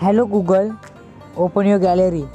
Hello Google, open your gallery.